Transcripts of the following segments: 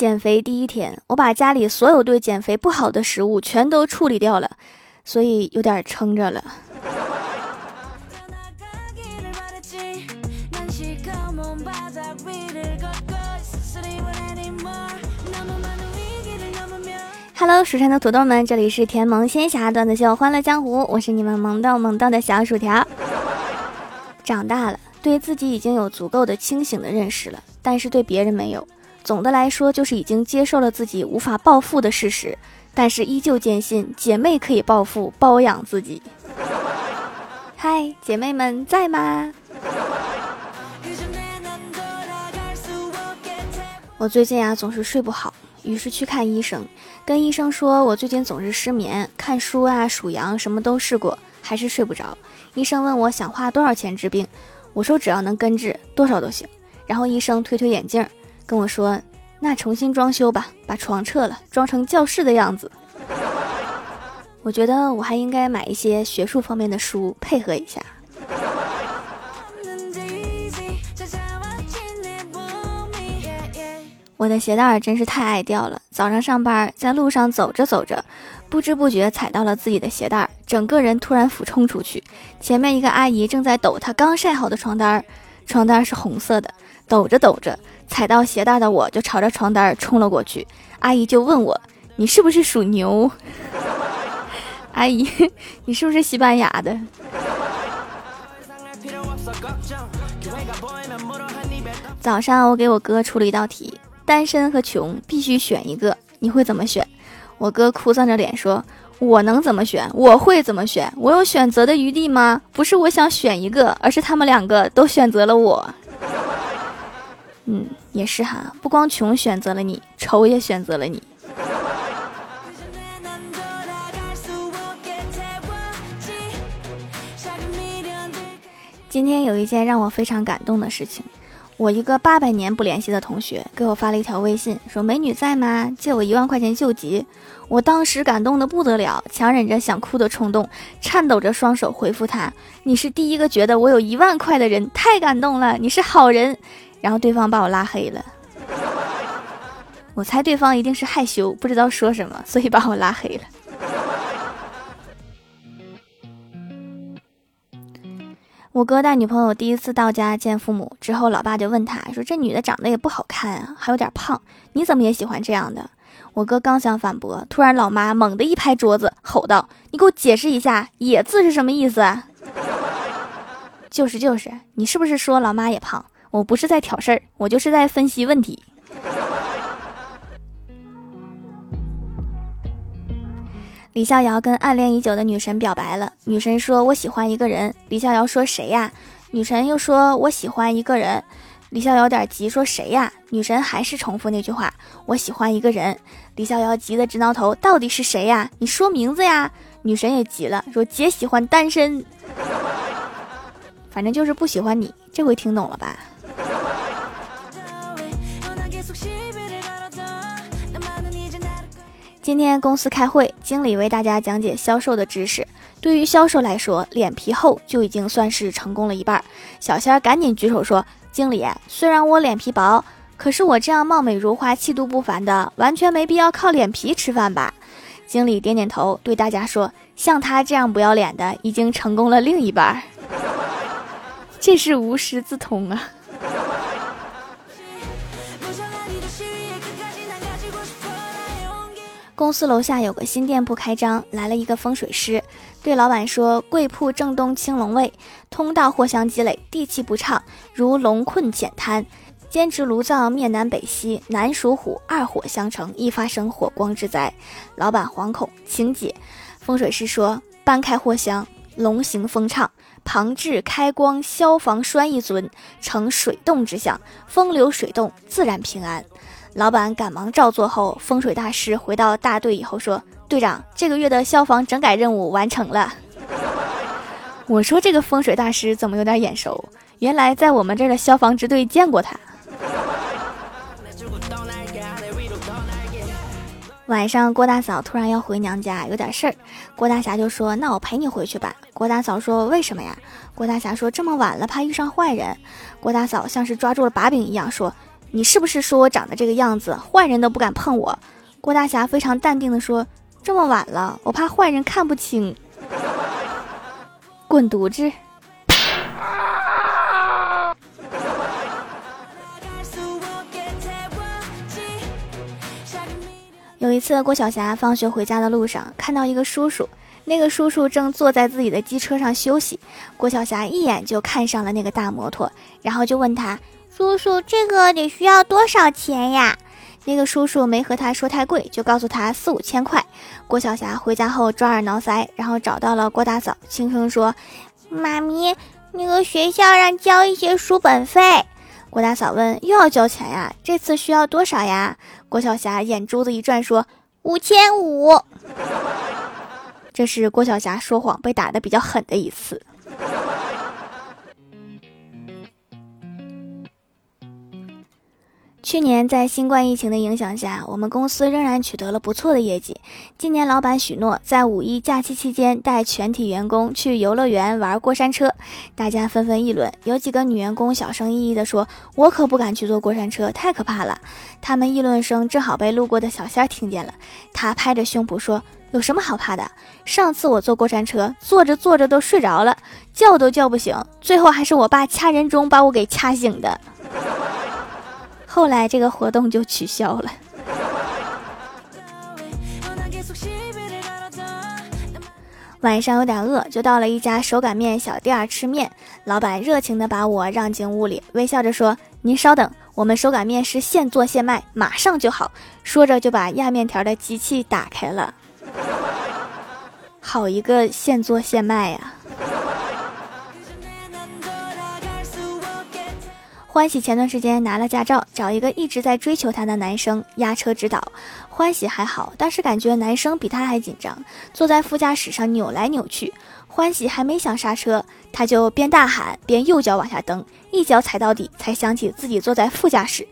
减肥第一天，我把家里所有对减肥不好的食物全都处理掉了，所以有点撑着了。Hello，蜀山的土豆们，这里是甜萌仙侠段子秀欢乐江湖，我是你们萌到萌到的小薯条。长大了，对自己已经有足够的清醒的认识了，但是对别人没有。总的来说，就是已经接受了自己无法暴富的事实，但是依旧坚信姐妹可以暴富，包养自己。嗨，姐妹们在吗？我最近啊总是睡不好，于是去看医生，跟医生说我最近总是失眠，看书啊数羊什么都试过，还是睡不着。医生问我想花多少钱治病，我说只要能根治，多少都行。然后医生推推眼镜。跟我说，那重新装修吧，把床撤了，装成教室的样子。我觉得我还应该买一些学术方面的书配合一下。我的鞋带真是太爱掉了，早上上班在路上走着走着，不知不觉踩到了自己的鞋带，整个人突然俯冲出去，前面一个阿姨正在抖她刚晒好的床单，床单是红色的，抖着抖着。踩到鞋带的我就朝着床单冲了过去，阿姨就问我：“你是不是属牛？” 阿姨，你是不是西班牙的？早上我给我哥出了一道题：单身和穷必须选一个，你会怎么选？我哥哭丧着脸说：“我能怎么选？我会怎么选？我有选择的余地吗？不是我想选一个，而是他们两个都选择了我。”嗯，也是哈，不光穷选择了你，丑也选择了你。今天有一件让我非常感动的事情，我一个八百年不联系的同学给我发了一条微信，说：“美女在吗？借我一万块钱救急。”我当时感动的不得了，强忍着想哭的冲动，颤抖着双手回复他：“你是第一个觉得我有一万块的人，太感动了，你是好人。”然后对方把我拉黑了，我猜对方一定是害羞，不知道说什么，所以把我拉黑了。我哥带女朋友第一次到家见父母之后，老爸就问他说：“这女的长得也不好看啊，还有点胖，你怎么也喜欢这样的？”我哥刚想反驳，突然老妈猛地一拍桌子，吼道：“你给我解释一下‘野’字是什么意思？” 就是就是，你是不是说老妈也胖？我不是在挑事儿，我就是在分析问题。李逍遥跟暗恋已久的女神表白了，女神说：“我喜欢一个人。”李逍遥说：“谁呀？”女神又说：“我喜欢一个人。”李逍遥有点急，说：“谁呀？”女神还是重复那句话：“我喜欢一个人。”李逍遥急得直挠头：“到底是谁呀？你说名字呀！”女神也急了，说：“姐喜欢单身，反正就是不喜欢你。”这回听懂了吧？今天公司开会，经理为大家讲解销售的知识。对于销售来说，脸皮厚就已经算是成功了一半。小仙儿赶紧举手说：“经理，虽然我脸皮薄，可是我这样貌美如花、气度不凡的，完全没必要靠脸皮吃饭吧？”经理点点头，对大家说：“像他这样不要脸的，已经成功了另一半。”这是无师自通啊！公司楼下有个新店铺开张，来了一个风水师，对老板说：“贵铺正东青龙位，通道货香积累，地气不畅，如龙困浅滩。坚持炉灶面南北西，南属虎，二火相乘，易发生火光之灾。”老板惶恐，请解。风水师说：“搬开货香，龙行风畅，旁置开光消防栓一尊，呈水洞之象，风流水动，自然平安。”老板赶忙照做后，风水大师回到大队以后说：“队长，这个月的消防整改任务完成了。”我说：“这个风水大师怎么有点眼熟？原来在我们这儿的消防支队见过他。”晚上，郭大嫂突然要回娘家，有点事儿。郭大侠就说：“那我陪你回去吧。”郭大嫂说：“为什么呀？”郭大侠说：“这么晚了，怕遇上坏人。”郭大嫂像是抓住了把柄一样说。你是不是说我长得这个样子，坏人都不敢碰我？”郭大侠非常淡定的说：“这么晚了，我怕坏人看不清。”滚犊子！有一次，郭晓霞放学回家的路上，看到一个叔叔，那个叔叔正坐在自己的机车上休息。郭晓霞一眼就看上了那个大摩托，然后就问他：“叔叔，这个得需要多少钱呀？”那个叔叔没和他说太贵，就告诉他四五千块。郭晓霞回家后抓耳挠腮，然后找到了郭大嫂，轻声说：“妈咪，那个学校让交一些书本费。”郭大嫂问：“又要交钱呀？这次需要多少呀？”郭晓霞眼珠子一转，说：“五千五。”这是郭晓霞说谎被打的比较狠的一次。去年在新冠疫情的影响下，我们公司仍然取得了不错的业绩。今年老板许诺在五一假期期间带全体员工去游乐园玩过山车，大家纷纷议论。有几个女员工小声翼翼地说：“我可不敢去坐过山车，太可怕了。”他们议论声正好被路过的小仙听见了，他拍着胸脯说：“有什么好怕的？上次我坐过山车，坐着坐着都睡着了，叫都叫不醒，最后还是我爸掐人中把我给掐醒的。”后来这个活动就取消了。晚上有点饿，就到了一家手擀面小店吃面。老板热情的把我让进屋里，微笑着说：“您稍等，我们手擀面是现做现卖，马上就好。”说着就把压面条的机器打开了。好一个现做现卖呀！欢喜前段时间拿了驾照，找一个一直在追求她的男生压车指导。欢喜还好，但是感觉男生比她还紧张，坐在副驾驶上扭来扭去。欢喜还没想刹车，他就边大喊边右脚往下蹬，一脚踩到底，才想起自己坐在副驾驶。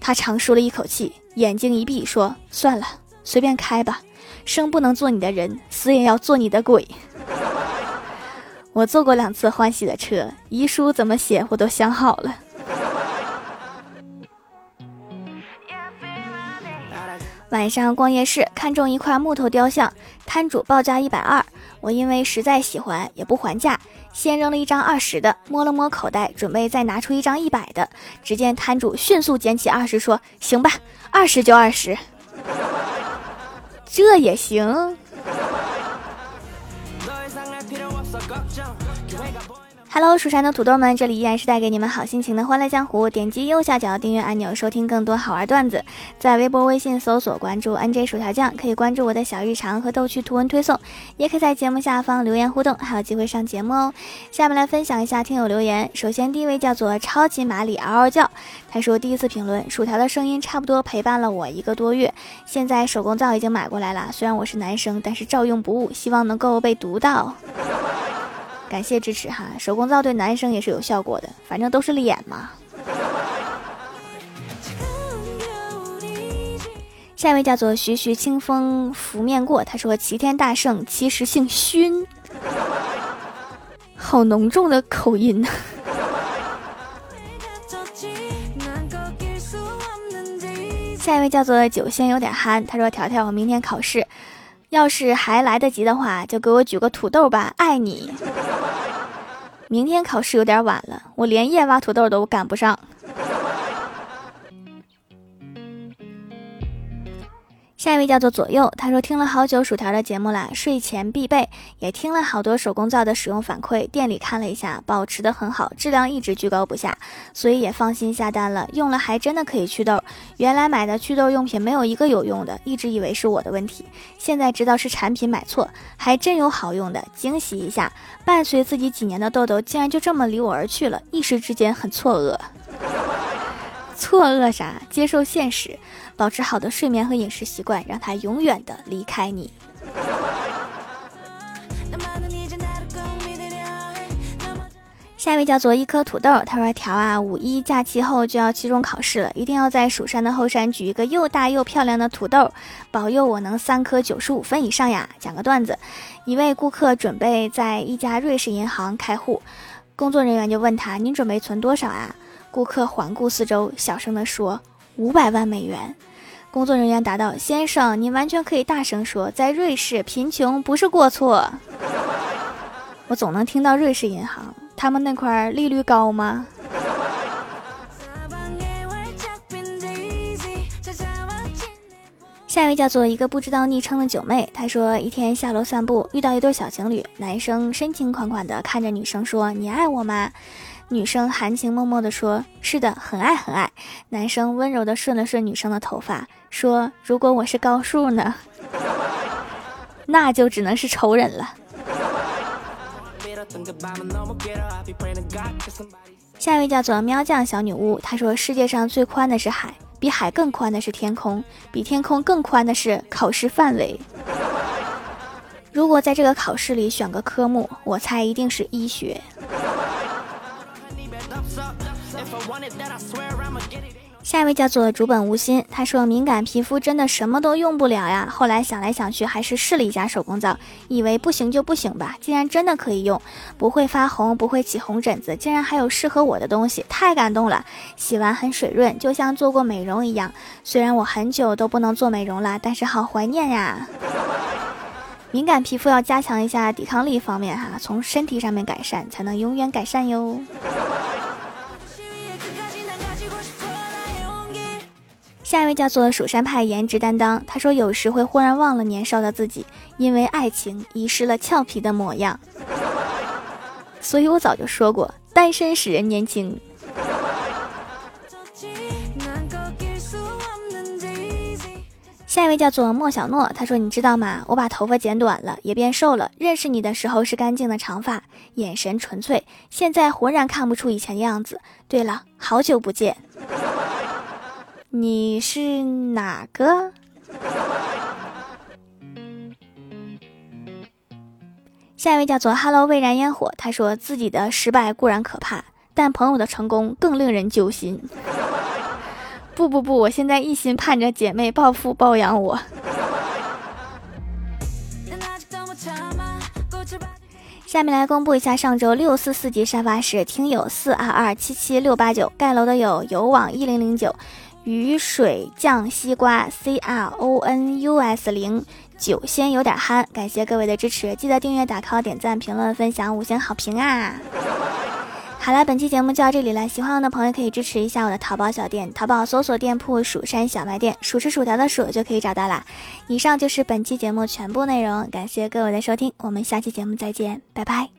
他长舒了一口气，眼睛一闭，说：“算了，随便开吧，生不能做你的人，死也要做你的鬼。”我坐过两次欢喜的车，遗书怎么写我都想好了。晚上逛夜市，看中一块木头雕像，摊主报价一百二。我因为实在喜欢，也不还价，先扔了一张二十的，摸了摸口袋，准备再拿出一张一百的。只见摊主迅速捡起二十，说：“行吧，二十就二十，这也行。” Hello，蜀山的土豆们，这里依然是带给你们好心情的欢乐江湖。点击右下角订阅按钮，收听更多好玩段子。在微博、微信搜索关注 NJ 薯条酱，可以关注我的小日常和逗趣图文推送，也可以在节目下方留言互动，还有机会上节目哦。下面来分享一下听友留言。首先第一位叫做超级马里嗷嗷叫，他说第一次评论，薯条的声音差不多陪伴了我一个多月，现在手工皂已经买过来了，虽然我是男生，但是照用不误，希望能够被读到。感谢支持哈，手工皂对男生也是有效果的，反正都是脸嘛。下一位叫做徐徐清风拂面过，他说齐天大圣其实姓勋，好浓重的口音呢。下一位叫做酒仙有点憨，他说条条我明天考试。要是还来得及的话，就给我举个土豆吧，爱你。明天考试有点晚了，我连夜挖土豆都赶不上。下一位叫做左右，他说听了好久薯条的节目啦，睡前必备，也听了好多手工皂的使用反馈，店里看了一下，保持的很好，质量一直居高不下，所以也放心下单了。用了还真的可以祛痘，原来买的祛痘用品没有一个有用的，一直以为是我的问题，现在知道是产品买错，还真有好用的，惊喜一下，伴随自己几年的痘痘竟然就这么离我而去了，一时之间很错愕。错愕啥？接受现实，保持好的睡眠和饮食习惯，让它永远的离开你。下一位叫做一颗土豆，他说：“条啊，五一假期后就要期中考试了，一定要在蜀山的后山举一个又大又漂亮的土豆，保佑我能三科九十五分以上呀！”讲个段子，一位顾客准备在一家瑞士银行开户，工作人员就问他：“您准备存多少啊？”顾客环顾四周，小声地说：“五百万美元。”工作人员答道：“先生，你完全可以大声说，在瑞士，贫穷不是过错。”我总能听到瑞士银行，他们那块利率高吗？下一位叫做一个不知道昵称的九妹，她说一天下楼散步，遇到一对小情侣，男生深情款款的看着女生说：“你爱我吗？”女生含情脉脉的说：“是的，很爱很爱。”男生温柔的顺了顺女生的头发，说：“如果我是高数呢？那就只能是仇人了。”下一位叫做喵酱小女巫，她说：“世界上最宽的是海。”比海更宽的是天空，比天空更宽的是考试范围。如果在这个考试里选个科目，我猜一定是医学。下一位叫做竹本无心，他说敏感皮肤真的什么都用不了呀。后来想来想去，还是试了一下手工皂，以为不行就不行吧。竟然真的可以用，不会发红，不会起红疹子，竟然还有适合我的东西，太感动了。洗完很水润，就像做过美容一样。虽然我很久都不能做美容了，但是好怀念呀。敏感皮肤要加强一下抵抗力方面哈，从身体上面改善，才能永远改善哟。下一位叫做蜀山派颜值担当，他说有时会忽然忘了年少的自己，因为爱情遗失了俏皮的模样。所以我早就说过，单身使人年轻。下一位叫做莫小诺，他说你知道吗？我把头发剪短了，也变瘦了。认识你的时候是干净的长发，眼神纯粹，现在浑然看不出以前的样子。对了，好久不见。你是哪个？下一位叫做 “Hello 未燃烟火”，他说自己的失败固然可怕，但朋友的成功更令人揪心。不不不，我现在一心盼着姐妹暴富包养我。下面来公布一下上周六四四级沙发是听友四二二七七六八九盖楼的有有网一零零九。雨水酱西瓜 C R O N U S 零酒先有点憨，感谢各位的支持，记得订阅、打 call、点赞、评论、分享、五星好评啊！好了，本期节目就到这里了，喜欢我的朋友可以支持一下我的淘宝小店，淘宝搜索店铺“蜀山小卖店”，数吃薯条的数就可以找到啦。以上就是本期节目全部内容，感谢各位的收听，我们下期节目再见，拜拜。